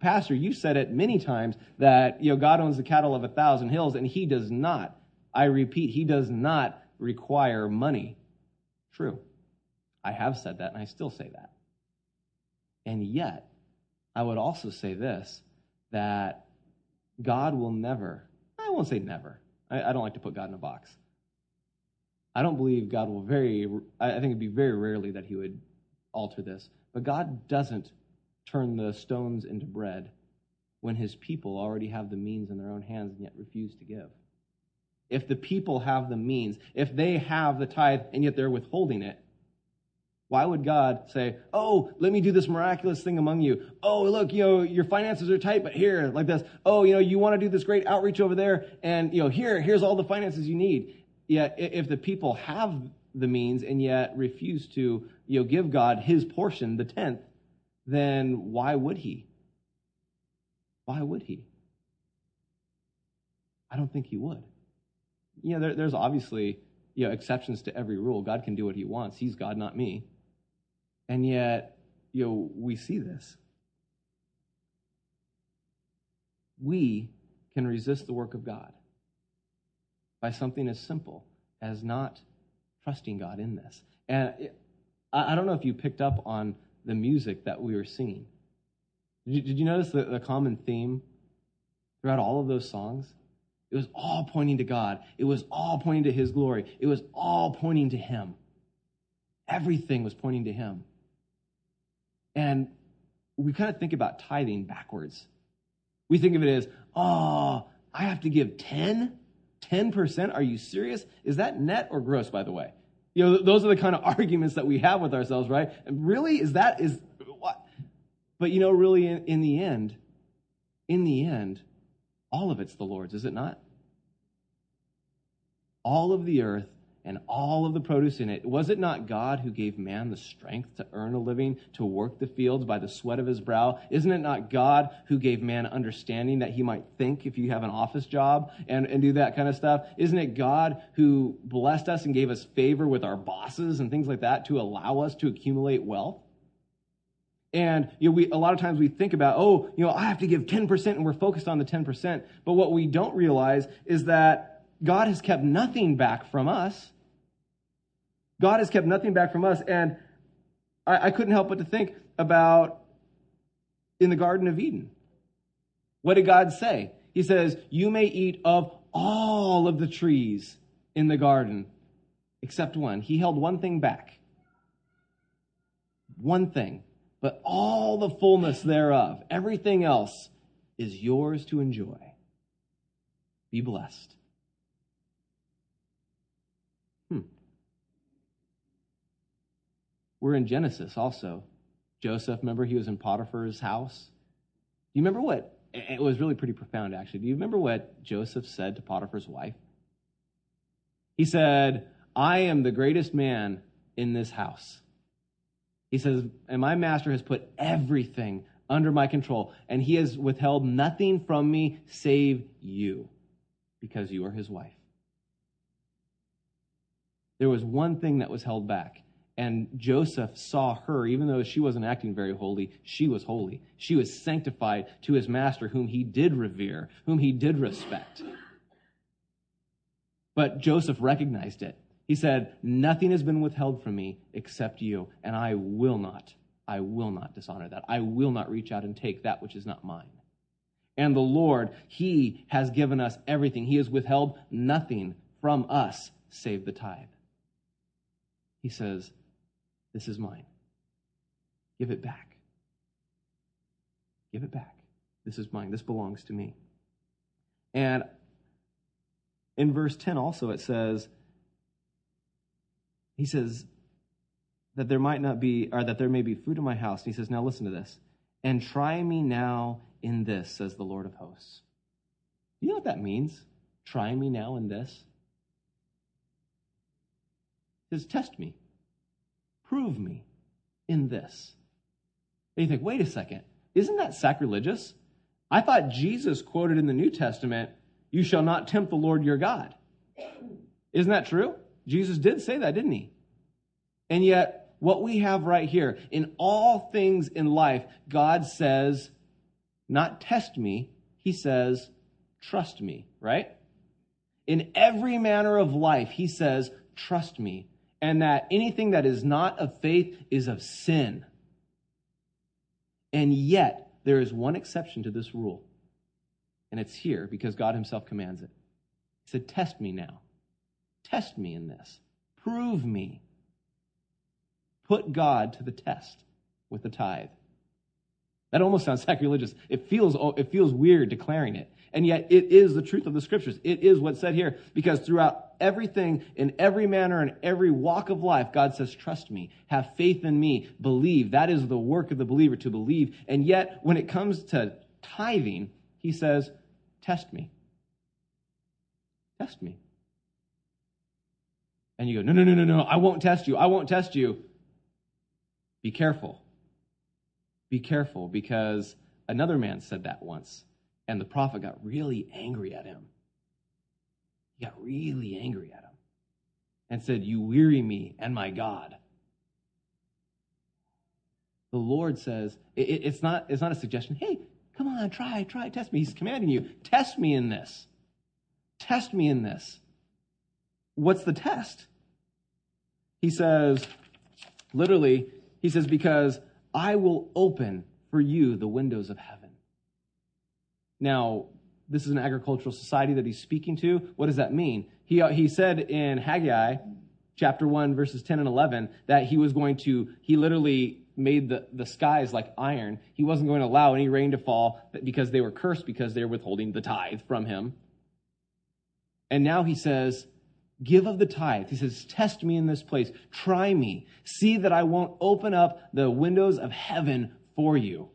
Pastor, you said it many times that, you know, God owns the cattle of a thousand hills, and he does not. I repeat, he does not require money. True. I have said that, and I still say that. And yet, I would also say this that God will never, I won't say never, I, I, don't like to put God in a box. I don't believe God will very, I think it'd be very rarely that he would alter this. But God doesn't turn the stones into bread when his people already have the means in their own hands and yet refuse to give. If the people have the means, if they have the tithe and yet they're withholding it, why would God say, Oh, let me do this miraculous thing among you? Oh, look, you know, your finances are tight, but here, like this. Oh, you know, you want to do this great outreach over there, and, you know, here, here's all the finances you need. Yet, if the people have the means and yet refuse to, you know, give God his portion, the tenth, then why would he? Why would he? I don't think he would. You know, there, there's obviously, you know, exceptions to every rule. God can do what he wants. He's God, not me. And yet, you know, we see this. We can resist the work of God by something as simple as not trusting God in this. And I don't know if you picked up on the music that we were singing. Did you, did you notice the, the common theme throughout all of those songs? It was all pointing to God. It was all pointing to His glory. It was all pointing to Him. Everything was pointing to Him. And we kind of think about tithing backwards. We think of it as, oh, I have to give 10? 10%? Are you serious? Is that net or gross, by the way? You know, those are the kind of arguments that we have with ourselves, right? And really? Is that, is, what? But you know, really, in, in the end, in the end, all of it's the Lord's, is it not? All of the earth and all of the produce in it. Was it not God who gave man the strength to earn a living, to work the fields by the sweat of his brow? Isn't it not God who gave man understanding that he might think if you have an office job and, and do that kind of stuff? Isn't it God who blessed us and gave us favor with our bosses and things like that to allow us to accumulate wealth? And you know, we, a lot of times we think about, oh, you know, I have to give 10% and we're focused on the 10%. But what we don't realize is that God has kept nothing back from us. God has kept nothing back from us. And I, I couldn't help but to think about in the Garden of Eden. What did God say? He says, You may eat of all of the trees in the garden except one. He held one thing back. One thing. But all the fullness thereof, everything else, is yours to enjoy. Be blessed. Hmm. We're in Genesis also. Joseph, remember he was in Potiphar's house? Do you remember what? It was really pretty profound, actually. Do you remember what Joseph said to Potiphar's wife? He said, I am the greatest man in this house. He says, and my master has put everything under my control, and he has withheld nothing from me save you, because you are his wife. There was one thing that was held back, and Joseph saw her, even though she wasn't acting very holy, she was holy. She was sanctified to his master, whom he did revere, whom he did respect. But Joseph recognized it. He said, Nothing has been withheld from me except you, and I will not, I will not dishonor that. I will not reach out and take that which is not mine. And the Lord, He has given us everything. He has withheld nothing from us save the tithe. He says, This is mine. Give it back. Give it back. This is mine. This belongs to me. And in verse 10 also it says, he says that there might not be, or that there may be food in my house. And he says, now listen to this. And try me now in this, says the Lord of hosts. You know what that means? Try me now in this. He says, test me. Prove me in this. And you think, wait a second, isn't that sacrilegious? I thought Jesus quoted in the New Testament, you shall not tempt the Lord your God. Isn't that true? Jesus did say that, didn't he? And yet, what we have right here, in all things in life, God says, not test me, he says, trust me, right? In every manner of life, he says, trust me. And that anything that is not of faith is of sin. And yet, there is one exception to this rule. And it's here because God himself commands it. He said, Test me now. Test me in this. Prove me. Put God to the test with the tithe. That almost sounds sacrilegious. It feels, it feels weird declaring it. And yet it is the truth of the scriptures. It is what's said here because throughout everything, in every manner, in every walk of life, God says, trust me, have faith in me, believe. That is the work of the believer to believe. And yet when it comes to tithing, he says, test me. Test me. And you go, no, no, no, no, no, I won't test you. I won't test you. Be careful. Be careful because another man said that once, and the prophet got really angry at him. He got really angry at him and said, You weary me and my God. The Lord says, it, it's, not, it's not a suggestion, hey, come on, try, try, test me. He's commanding you, test me in this. Test me in this. What's the test? He says, literally, he says, because I will open for you the windows of heaven. Now, this is an agricultural society that he's speaking to. What does that mean? He, uh, he said in Haggai chapter 1, verses 10 and 11, that he was going to, he literally made the, the skies like iron. He wasn't going to allow any rain to fall because they were cursed because they were withholding the tithe from him. And now he says, Give of the tithe. He says, Test me in this place. Try me. See that I won't open up the windows of heaven for you.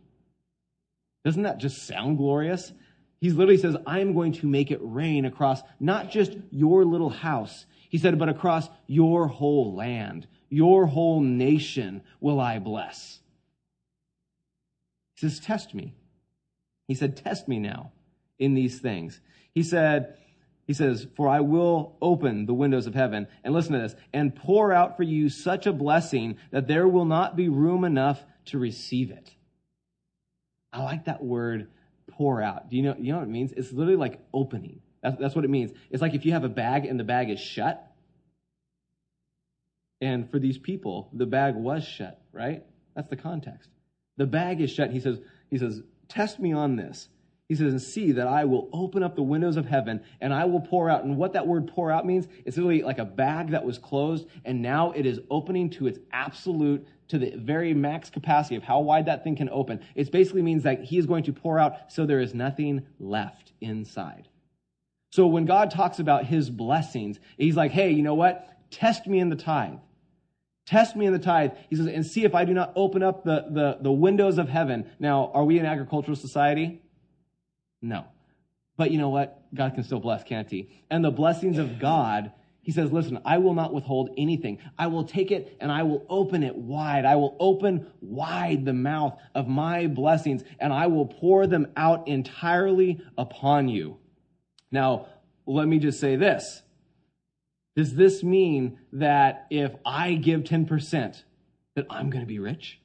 Doesn't that just sound glorious? He literally says, I am going to make it rain across not just your little house. He said, but across your whole land, your whole nation will I bless. He says, Test me. He said, Test me now in these things. He said, he says, For I will open the windows of heaven, and listen to this, and pour out for you such a blessing that there will not be room enough to receive it. I like that word pour out. Do you know, you know what it means? It's literally like opening. That's, that's what it means. It's like if you have a bag and the bag is shut. And for these people, the bag was shut, right? That's the context. The bag is shut. He says, he says, test me on this. He says, and see that I will open up the windows of heaven and I will pour out. And what that word pour out means, it's literally like a bag that was closed and now it is opening to its absolute, to the very max capacity of how wide that thing can open. It basically means that he is going to pour out so there is nothing left inside. So when God talks about his blessings, he's like, hey, you know what? Test me in the tithe. Test me in the tithe. He says, and see if I do not open up the, the, the windows of heaven. Now, are we an agricultural society? No. But you know what? God can still bless, can't he? And the blessings of God, he says, listen, I will not withhold anything. I will take it and I will open it wide. I will open wide the mouth of my blessings and I will pour them out entirely upon you. Now, let me just say this. Does this mean that if I give 10%, that I'm going to be rich?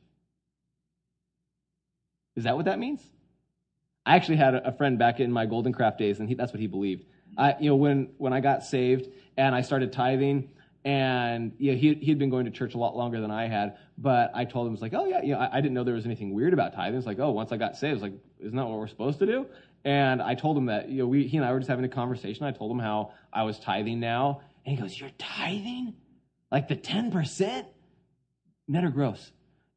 Is that what that means? I actually had a friend back in my Golden Craft days, and he, that's what he believed. I, you know, when, when I got saved and I started tithing, and you know, he, he had been going to church a lot longer than I had, but I told him, it's like, oh, yeah, you know, I, I didn't know there was anything weird about tithing. It's like, oh, once I got saved, it's like, isn't that what we're supposed to do? And I told him that, you know, we, he and I were just having a conversation. I told him how I was tithing now. And he goes, You're tithing? Like the 10%? Net or gross?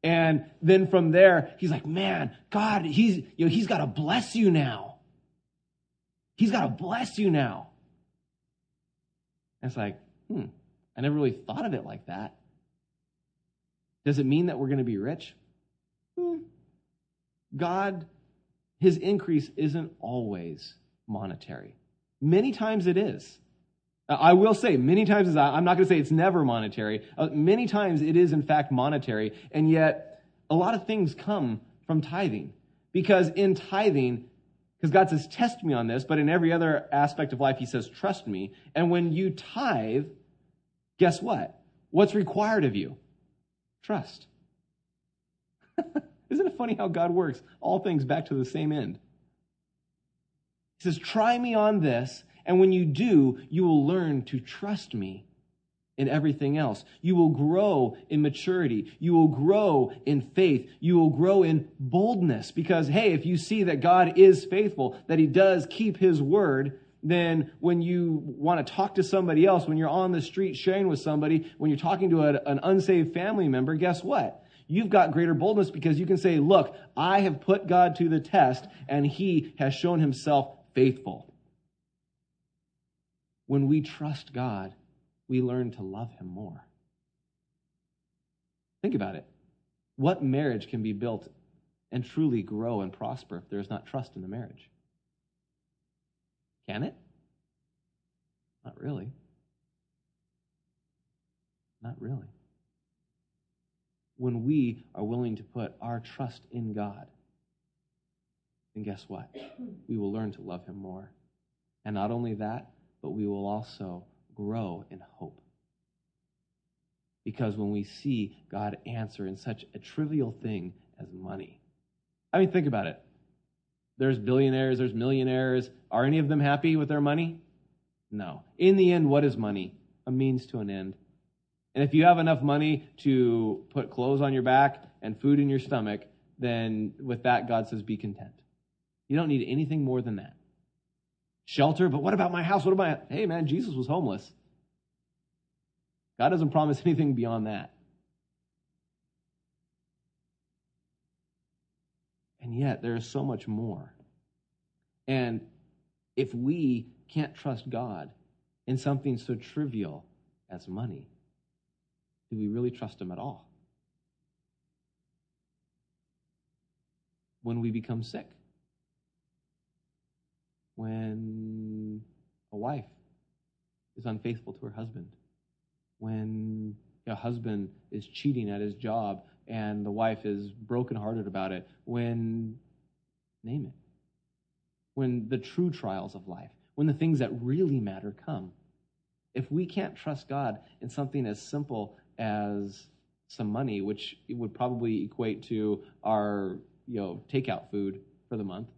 And then from there, he's like, man, God, he's, you know, he's got to bless you now. He's got to bless you now. And it's like, hmm, I never really thought of it like that. Does it mean that we're going to be rich? Hmm. God, his increase isn't always monetary. Many times it is. I will say, many times, I'm not going to say it's never monetary. Uh, many times it is, in fact, monetary. And yet, a lot of things come from tithing. Because in tithing, because God says, test me on this, but in every other aspect of life, He says, trust me. And when you tithe, guess what? What's required of you? Trust. Isn't it funny how God works? All things back to the same end. He says, try me on this, and when you do, you will learn to trust me in everything else. You will grow in maturity. You will grow in faith. You will grow in boldness because, hey, if you see that God is faithful, that He does keep His word, then when you want to talk to somebody else, when you're on the street sharing with somebody, when you're talking to a, an unsaved family member, guess what? You've got greater boldness because you can say, look, I have put God to the test and He has shown Himself faithful. When we trust God, we learn to love Him more. Think about it. What marriage can be built and truly grow and prosper if there is not trust in the marriage? Can it? Not really. Not really. When we are willing to put our trust in God, then guess what? We will learn to love Him more. And not only that, but we will also grow in hope. Because when we see God answer in such a trivial thing as money, I mean, think about it. There's billionaires, there's millionaires. Are any of them happy with their money? No. In the end, what is money? A means to an end. And if you have enough money to put clothes on your back and food in your stomach, then with that, God says, be content. You don't need anything more than that shelter, but what about my house? What about, hey man, Jesus was homeless. God doesn't promise anything beyond that. And yet, there is so much more. And if we can't trust God in something so trivial as money, do we really trust Him at all? When we become sick, when a wife is unfaithful to her husband, when a husband is cheating at his job and the wife is brokenhearted about it, when, name it, when the true trials of life, when the things that really matter come. If we can't trust God in something as simple as some money, which would probably equate to our you know takeout food for the month,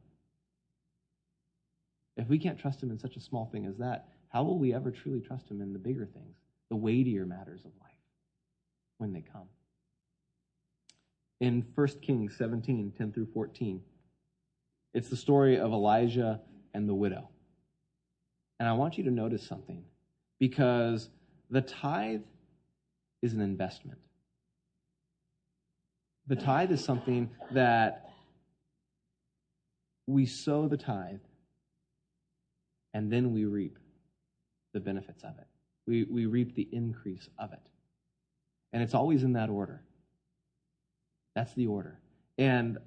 If we can't trust him in such a small thing as that, how will we ever truly trust him in the bigger things, the weightier matters of life when they come? In 1 Kings 17, 10 through 14, it's the story of Elijah and the widow. And I want you to notice something because the tithe is an investment. The tithe is something that we sow the tithe and then we reap the benefits of it. We, we reap the increase of it. And it's always in that order. That's the order. And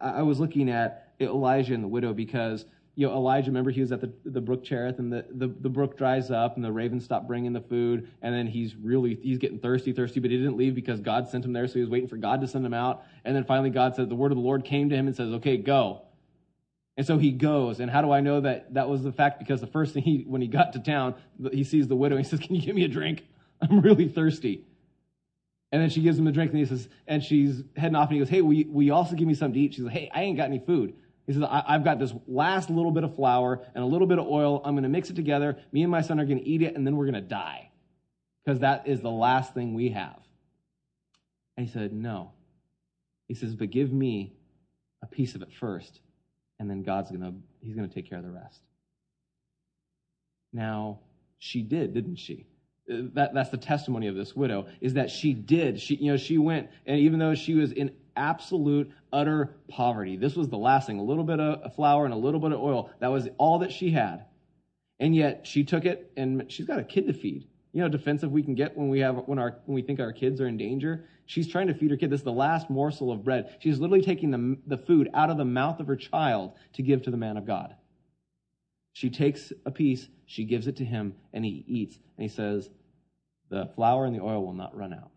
I was looking at Elijah and the widow because you know, Elijah, remember he was at the, the brook Cherith and the, the, the brook dries up and the ravens stop bringing the food. And then he's really, he's getting thirsty, thirsty, but he didn't leave because God sent him there. So he was waiting for God to send him out. And then finally God said, the word of the Lord came to him and says, okay, go. And so he goes. And how do I know that that was the fact? Because the first thing he, when he got to town, he sees the widow. He says, can you give me a drink? I'm really thirsty. And then she gives him a drink and he says, and she's heading off and he goes, hey, will you, will you also give me something to eat? She's like, hey, I ain't got any food. He says, I've got this last little bit of flour and a little bit of oil. I'm going to mix it together. Me and my son are going to eat it, and then we're going to die because that is the last thing we have. And he said, No. He says, But give me a piece of it first, and then God's going to, he's going to take care of the rest. Now, she did, didn't she? Uh, that, that's the testimony of this widow is that she did she you know she went and even though she was in absolute, utter poverty. This was the last thing a little bit of flour and a little bit of oil. That was all that she had. And yet she took it and she's got a kid to feed. You know, defensive we can get when we have when our when we think our kids are in danger. She's trying to feed her kid. This is the last morsel of bread. She's literally taking the, the food out of the mouth of her child to give to the man of God. She takes a piece, she gives it to him, and he eats. And he says, The flour and the oil will not run out.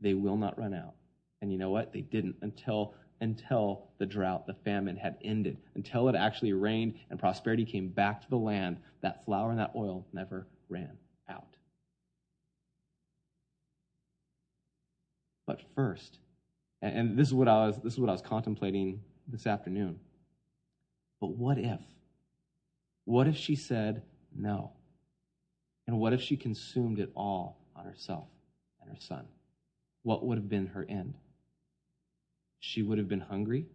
They will not run out. And you know what? They didn't until until the drought, the famine had ended, until it actually rained and prosperity came back to the land. That flour and that oil never ran out. But first, and this is what I was this is what I was contemplating this afternoon. But what if? What if she said no? And what if she consumed it all on herself and her son? What would have been her end? she would have been hungry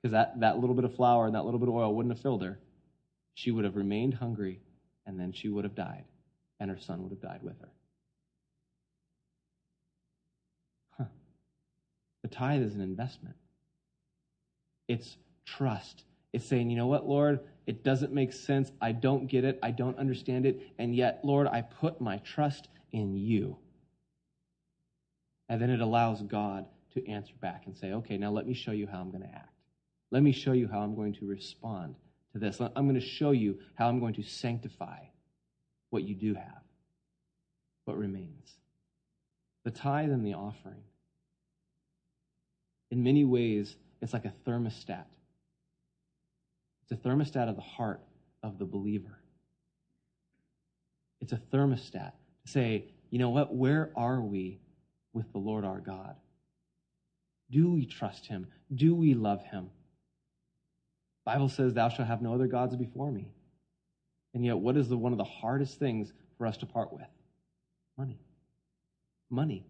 because that, that little bit of flour and that little bit of oil wouldn't have filled her. She would have remained hungry and then she would have died, and her son would have died with her. Huh. The tithe is an investment, it's trust. It's saying, you know what, Lord, it doesn't make sense. I don't get it. I don't understand it. And yet, Lord, I put my trust in you. And then it allows God to answer back and say, okay, now let me show you how I'm going to act. Let me show you how I'm going to respond to this. I'm going to show you how I'm going to sanctify what you do have, what remains. The tithe and the offering. In many ways, it's like a thermostat. It's a thermostat of the heart of the believer. It's a thermostat to say, you know what, where are we with the Lord our God? Do we trust him? Do we love him? Bible says, Thou shalt have no other gods before me. And yet, what is the, one of the hardest things for us to part with? Money. Money.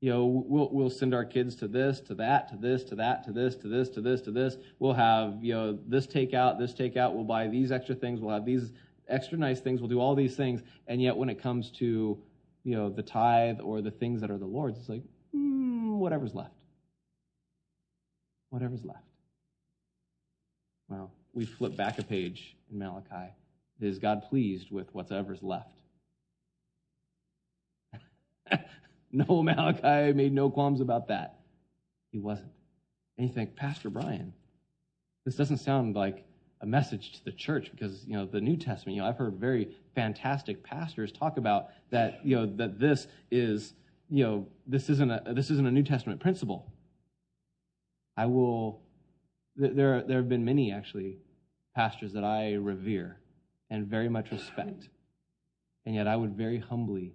You know, we'll, we'll send our kids to this, to that, to this, to that, to this, to this, to this, to this. We'll have, you know, this takeout, this takeout. We'll buy these extra things. We'll have these extra nice things. We'll do all these things. And yet, when it comes to, you know, the tithe or the things that are the Lord's, it's like, hmm, whatever's left. Whatever's left. Well, we flip back a page in Malachi. Is God pleased with whatever's left? no, Malachi made no qualms about that. He wasn't. And you think, Pastor Brian, this doesn't sound like a message to the church because you know the New Testament. You know, I've heard very fantastic pastors talk about that. You know that this is you know, this isn't a this isn't a New Testament principle. I will. There there have been many actually pastors that I revere and very much respect, and yet I would very humbly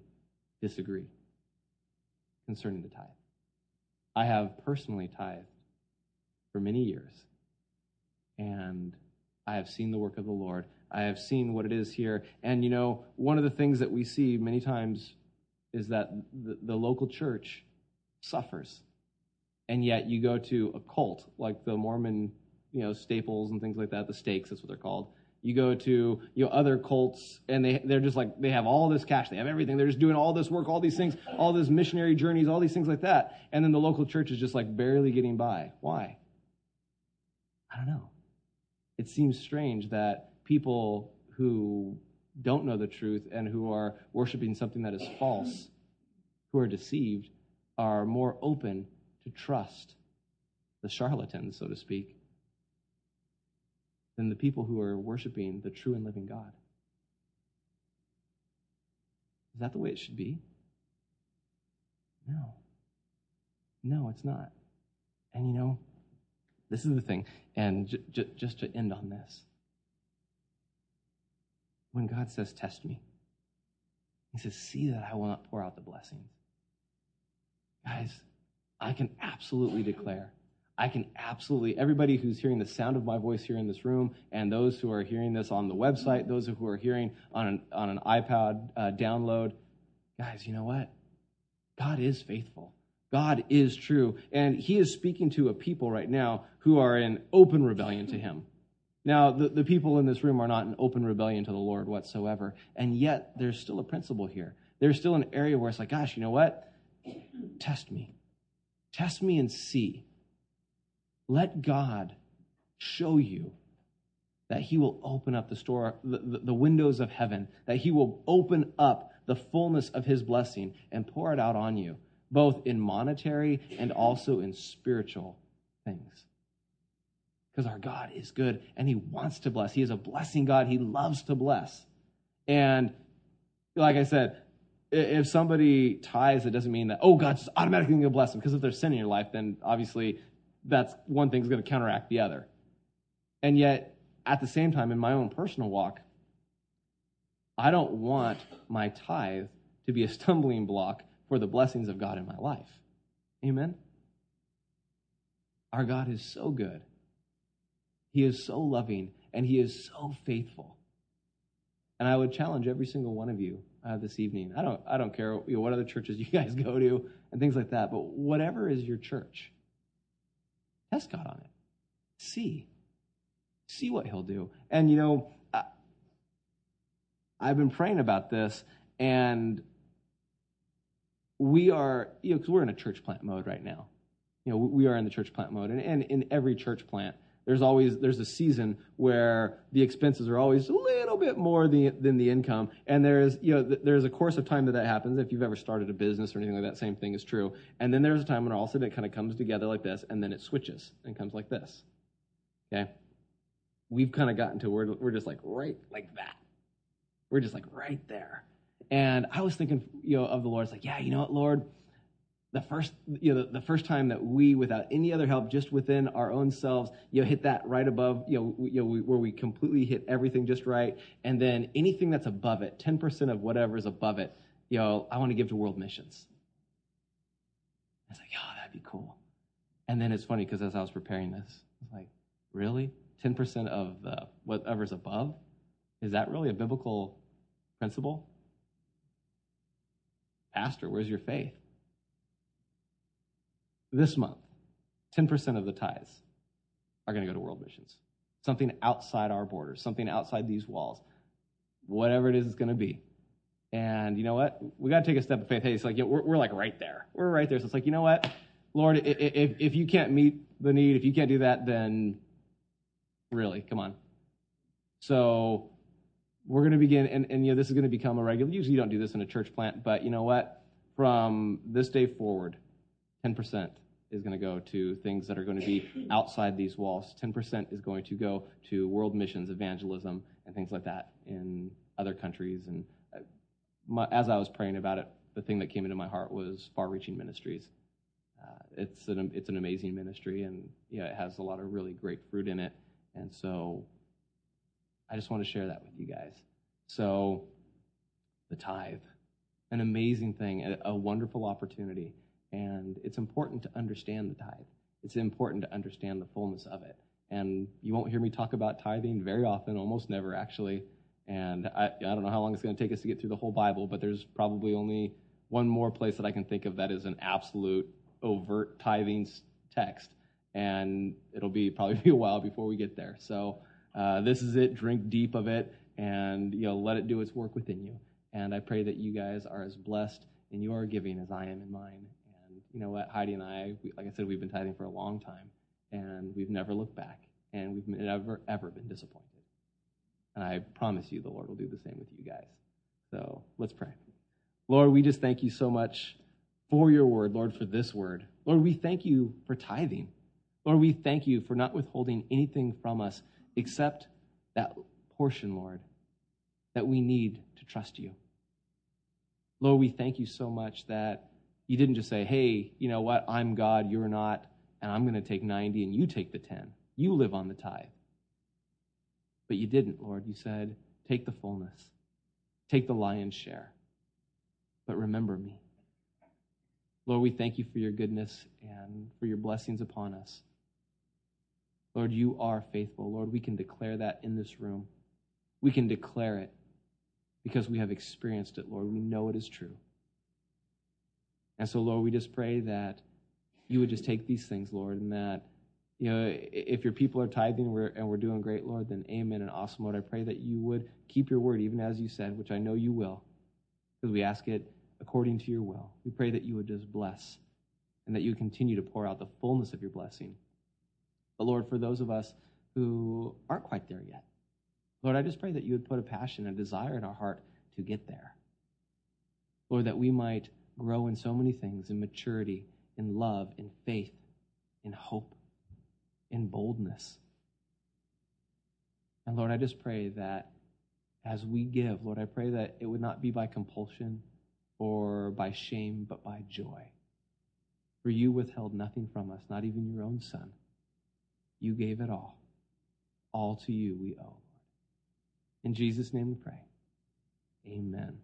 disagree concerning the tithe. I have personally tithed for many years, and I have seen the work of the Lord. I have seen what it is here. And, you know, one of the things that we see many times is that the, the local church suffers. And yet you go to a cult like the Mormon, you know, staples and things like that, the stakes, that's what they're called. You go to you know other cults, and they they're just like they have all this cash, they have everything. They're just doing all this work, all these things, all these missionary journeys, all these things like that. And then the local church is just like barely getting by. Why? I don't know. It seems strange that people who don't know the truth and who are worshiping something that is false, who are deceived, are more open to trust the charlatans, so to speak, than the people who are worshiping the true and living God. Is that the way it should be? No. No, it's not. And you know, this is the thing, and j- j- just to end on this. When God says, Test me, He says, See that I will not pour out the blessings. Guys, I can absolutely declare I can absolutely, everybody who's hearing the sound of my voice here in this room, and those who are hearing this on the website, those who are hearing on an, on an iPod uh, download, guys, you know what? God is faithful. God is true. And He is speaking to a people right now who are in open rebellion to Him. Now, the, the people in this room are not in open rebellion to the Lord whatsoever. And yet, there's still a principle here. There's still an area where it's like, gosh, you know what? Test me. Test me and see let God show you that He will open up the store, the, the, windows of heaven, that He will open up the fullness of His blessing and pour it out on you, both in monetary and also in spiritual things. Because our God is good and He wants to bless. He is a blessing God. He loves to bless. And like I said, if somebody tithes, it doesn't mean that, oh, God's automatically going to bless them. Because if there's sin in your life, then obviously that's one thing's going to counteract the other. And yet, at the same time, in my own personal walk, I don't want my tithe to be a stumbling block for the blessings of God in my life. Amen? Our God is so good. He is so loving, and He is so faithful. And I would challenge every single one of you uh, this evening. I don't, I don't care you know, what other churches you guys go to and things like that, but whatever is your church, Test God on it. See. See what he'll do. And, you know, I, I've been praying about this, and we are, you know, because we're in a church plant mode right now. You know, we are in the church plant mode. And, and in every church plant, there's always there's a season where the expenses are always a little bit more than, than the income. And there's you know there's a course of time that that happens. If you've ever started a business or anything like that same thing is true. And then there's a time when all of a sudden it kind of comes together like this and then it switches and comes like this. Okay? We've kind of gotten to where we're just like right like that. We're just like right there. And i was thinking you know of the lord. It's like yeah you know what lord the first you know the, first time that we without any other help just within our own selves you know hit that right above you know, you know we, where we completely hit everything just right. And then anything that's above it 10% of whatever is above it you know i want to give to world missions. I was like oh that'd be cool. And then it's funny because as i was preparing this i was like really? 10% of the whatever's above? Is that really a biblical principle? Pastor where's your faith this month, 10% of the tithes are going to go to world missions. Something outside our borders, something outside these walls, whatever it is it's going to be. And you know what? We got to take a step of faith. Hey, it's like you know, we're, we're like right there. We're right there. So it's like, you know what? Lord, if, if you can't meet the need, if you can't do that, then really, come on. So we're going to begin, and, and you know, this is going to become a regular. Usually you don't do this in a church plant, but you know what? From this day forward, 10% is going to go to things that are going to be outside these walls. 10% is going to go to world missions, evangelism, and things like that in other countries. And uh, my, as I was praying about it, the thing that came into my heart was far-reaching ministries. Uh, it's an it's an amazing ministry, and yeah, it has a lot of really great fruit in it. And so, I just want to share that with you guys. So, the tithe, an amazing thing, a, a wonderful opportunity and it's important to understand the tithe. It's important to understand the fullness of it. And you won't hear me talk about tithing very often, almost never actually. And I, I don't know how long it's going to take us to get through the whole Bible, but there's probably only one more place that I can think of that is an absolute overt tithing text. And it'll be probably be a while before we get there. So uh, this is it. Drink deep of it and you know let it do its work within you. And I pray that you guys are as blessed in your giving as I am in mine. You know what, Heidi and I, we, like I said, we've been tithing for a long time, and we've never looked back, and we've never ever been disappointed. And I promise you, the Lord will do the same with you guys. So let's pray. Lord, we just thank you so much for your word, Lord, for this word. Lord, we thank you for tithing. Lord, we thank you for not withholding anything from us except that portion, Lord, that we need to trust you. Lord, we thank you so much that you didn't just say, hey, you know what, I'm God, you're not, and I'm going to take 90 and you take the 10. You live on the tithe. But you didn't, Lord. You said, take the fullness, take the lion's share, but remember me. Lord, we thank you for your goodness and for your blessings upon us. Lord, you are faithful. Lord, we can declare that in this room. We can declare it because we have experienced it, Lord. We know it is true. And so, Lord, we just pray that you would just take these things, Lord, and that, you know, if your people are tithing and we're, and we're doing great, Lord, then amen and awesome, Lord. I pray that you would keep your word, even as you said, which I know you will, because we ask it according to your will. We pray that you would just bless and that you would continue to pour out the fullness of your blessing. But, Lord, for those of us who aren't quite there yet, Lord, I just pray that you would put a passion and desire in our heart to get there. Lord, that we might grow in so many things in maturity, in love, in faith, in hope, in boldness. And Lord, I just pray that as we give, Lord, I pray that it would not be by compulsion or by shame, but by joy. For you withheld nothing from us, not even your own son. You gave it all. All to you we owe. Lord. In Jesus' name we pray. Amen.